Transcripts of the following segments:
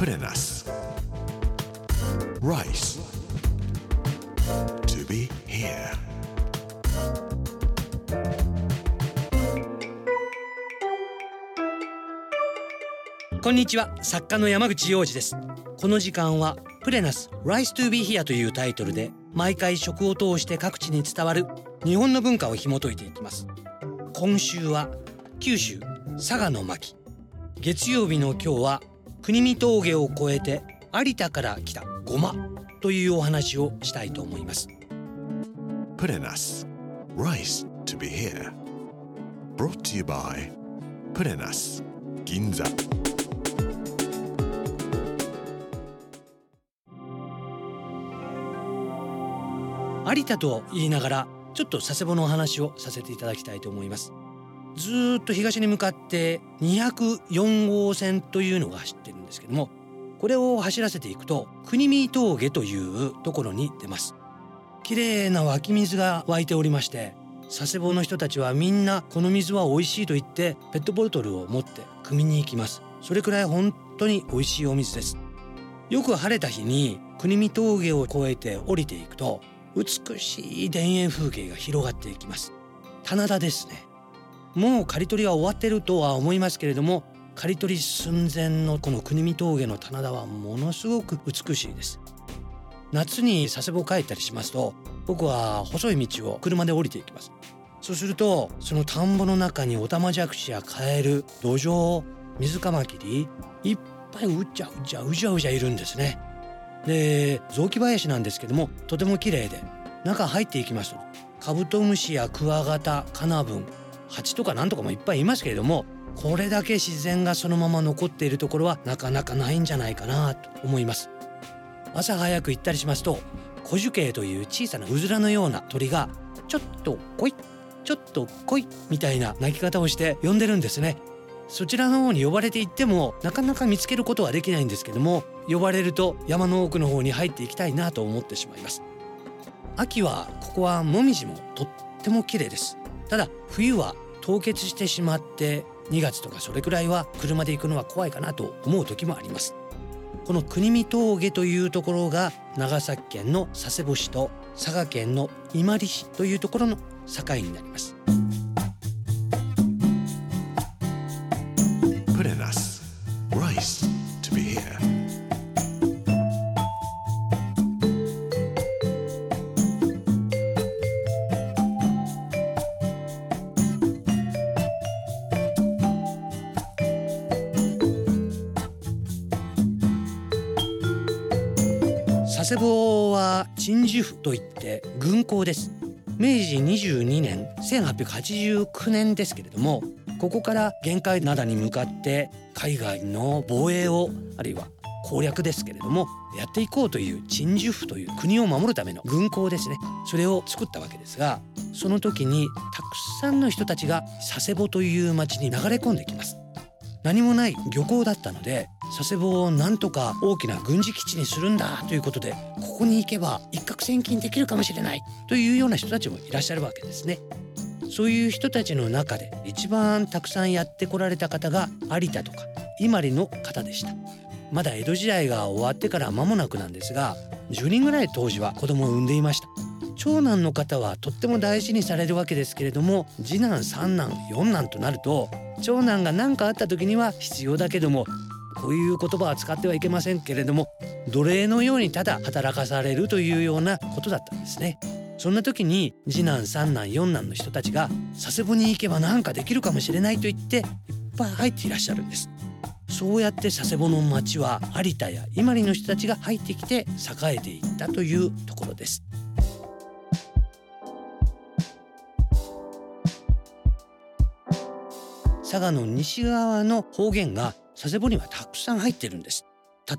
プレナス Rice. To be here. こんにちは作家の山口洋二ですこの時間はプレナス Rise to be here というタイトルで毎回食を通して各地に伝わる日本の文化を紐解いていきます。今週は九州佐賀の巻。月曜日の今日は国見峠を越えて有田から来たごまというお話をしたいと思います。プレナス Rice to be here. Brought to you by プレナス銀座有田と言いながらちょっと佐世保のお話をさせていただきたいと思いますずっと東に向かって204号線というのが走ってるんですけどもこれを走らせていくと国見峠というところに出ます。綺麗な湧き水が湧いておりまして佐世保の人たちはみんなこの水は美味しいと言ってペットボトルを持って汲みに行きます。それくらい本当に美味しいお水です。よく晴れた日に国見峠を越えて降りていくと美しい田園風景が広がっていきます。棚田ですね。もう刈り取りは終わってるとは思いますけれども刈り取り寸前のこの国見峠の棚田はものすごく美しいです。夏に佐世保帰ったりしますと僕は細い道を車で降りていきます。そうするとその田んぼの中にオタマジャクシやカエルドジョウ水カマキリいっぱいうじゃうじゃうじゃうじゃいるんですね。で雑木林なんですけどもとても綺麗で中入っていきますとカブトムシやクワガタカナブンハチとかなんとかもいっぱいいますけれどもこれだけ自然がそのまま残っているところはなかなかないんじゃないかなと思います。朝早く行ったりしますとコジュケイという小さなうずらのような鳥がちょっと来いちょっと来いみたいな鳴き方をして呼んでるんですね。そちらの方に呼ばれていってもなかなか見つけることはできないんですけども呼ばれると山の奥の方に入っていきたいなと思ってしまいます。秋はここはもみじもとっても綺麗です。ただ冬は凍結してしまって2月とかそれくらいは車で行くのは怖いかなと思う時もあります。この国見峠というところが長崎県の佐世保市と佐賀県の伊万里市というところの境になります。プレナス Rice to be here. 佐世保は鎮守府といって軍港です。明治22年1889年ですけれどもここから限界灘に向かって海外の防衛をあるいは攻略ですけれどもやっていこうという鎮守府という国を守るための軍港ですね。それを作ったわけですがその時にたくさんの人たちが佐世保という町に流れ込んできます。何もない漁港だったので佐世保をなんとか大きな軍事基地にするんだということでここに行けば一攫千金できるかもしれないというような人たちもいらっしゃるわけですね。そういう人たちの中で一番たくさんやってこられた方が有田とか伊万里の方でしたまだ江戸時代が終わってから間もなくなんですが10人ぐらい当時は子供を産んでいました長男の方はとっても大事にされるわけですけれども次男三男四男となると長男が何かあった時には必要だけどもこういう言葉は使ってはいけませんけれども奴隷のようにただ働かされるというようなことだったんですね。そんな時に次男三男四男の人たちが佐世保に行けば何かできるかもしれないと言っていっぱい入っていらっしゃるんです。そうやって佐世保の町は有田や伊万里の人たちが入ってきて栄えていったというところです。佐賀の西側の方言が佐世保にはたくさん入ってるんです。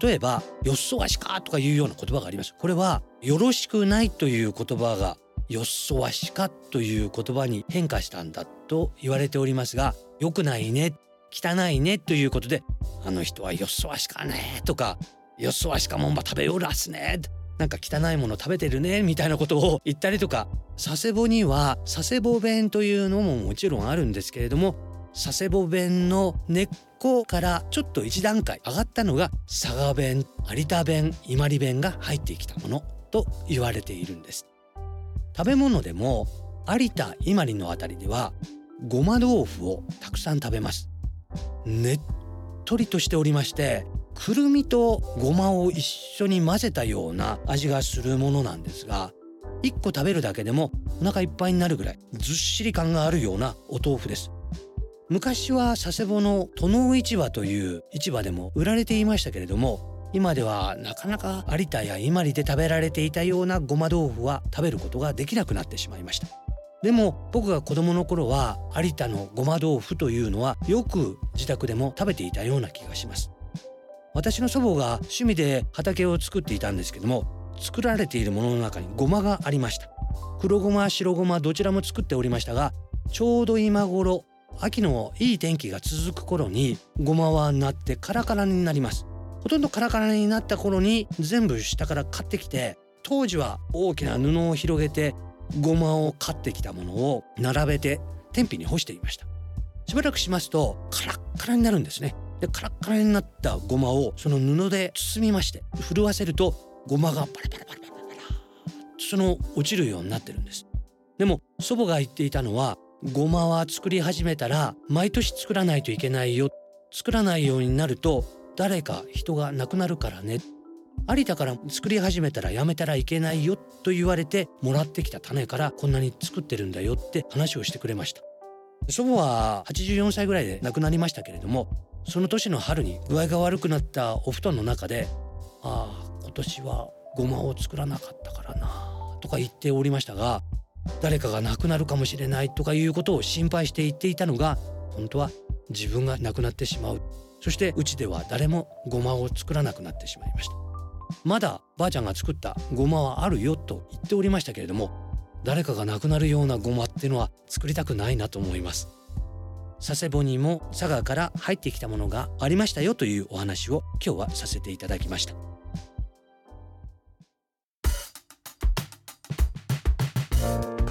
例えばよっそわしかとかいうような言葉がありますこれはよろしくないという言葉がよっそわしかという言葉に変化したんだと言われておりますが良くないね汚いねということであの人はよっそわしかねとかよっそわしかもんば食べよらすね。なんか汚いもの食べてるねみたいなことを言ったりとか佐世保には佐世保弁というのももちろんあるんですけれども佐世保弁の根っこからちょっと一段階上がったのが佐賀弁有田弁伊万里弁が入ってきたものと言われているんです。食べ物でも有田伊万里のあたりではごま豆腐をたくさん食べます。ねっとりとしておりましてくるみとごまを一緒に混ぜたような味がするものなんですが1個食べるだけでもお腹いっぱいになるぐらいずっしり感があるようなお豆腐です。昔は佐世保の殿市場という市場でも売られていましたけれども今ではなかなか有田や伊万里で食べられていたようなごま豆腐は食べることができなくなってしまいました。でも僕が子供の頃は有田のごま豆腐というのはよく自宅でも食べていたような気がします。私の祖母が趣味で畑を作っていたんですけども作られているものの中にごまがありました。黒ごま白ごまどちらも作っておりましたがちょうど今頃秋のいい天気が続く頃にごまはなってカラカラになります。ほとんどカラカラになった頃に全部下から買ってきて当時は大きな布を広げてごまを買ってきたものを並べて天日に干していました。しばらくしますとカラッカラになるんですね。でカラッカラになったごまをその布で包みまして震わせるとごまがパラパラパラパラパラその落ちるようになってるんです。でも祖母が言っていたのはごまは作り始めたら毎年作らないといけないよ。作らないようになると誰か人が亡くなるからね。有田から作り始めたらやめたらいけないよ。と言われてもらってきた種からこんなに作ってるんだよって話をしてくれました。祖母は84歳ぐらいで亡くなりましたけれどもその年の春に具合が悪くなったお布団の中で「ああ今年はごまを作らなかったからな」とか言っておりましたが誰かが亡くなるかもしれないとかいうことを心配して言っていたのが本当は自分が亡くなってしまう。そしてうちでは誰もごまを作らなくなってしまいました。まだばあちゃんが作ったごまはあるよと言っておりましたけれども誰かが亡くなるようなごまっていうのは作りたくないなと思います。佐世保にも佐賀から入ってきたものがありましたよというお話を今日はさせていただきました。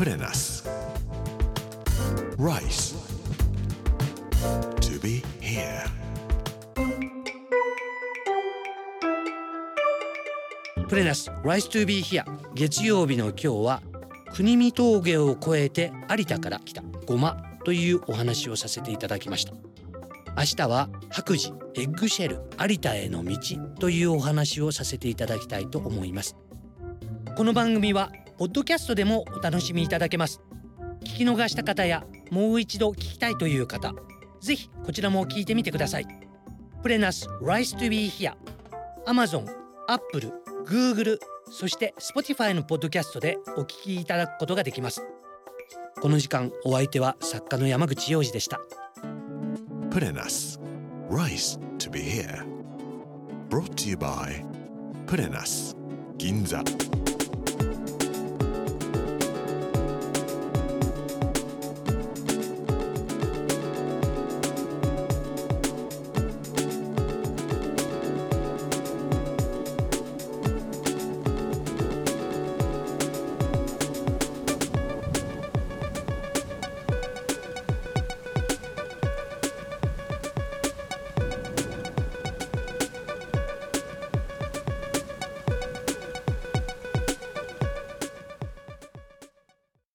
Purenas. Rice. To be here. プレナス Rise to be here 月曜日の今日は国見峠を越えて有田から来たごまというお話をさせていただきました明日は白磁エッグシェル有田への道というお話をさせていただきたいと思いますこの番組はポッドキャストでもお楽しみいただけます聞き逃した方やもう一度聞きたいという方ぜひこちらも聞いてみてくださいプレナス Rise to be here Amazon、Apple、Google そして Spotify のポッドキャストでお聞きいただくことができますこの時間お相手は作家の山口洋二でした Purenas. Rice to be here. Brought to you by Purenas. Ginza.